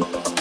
Bye.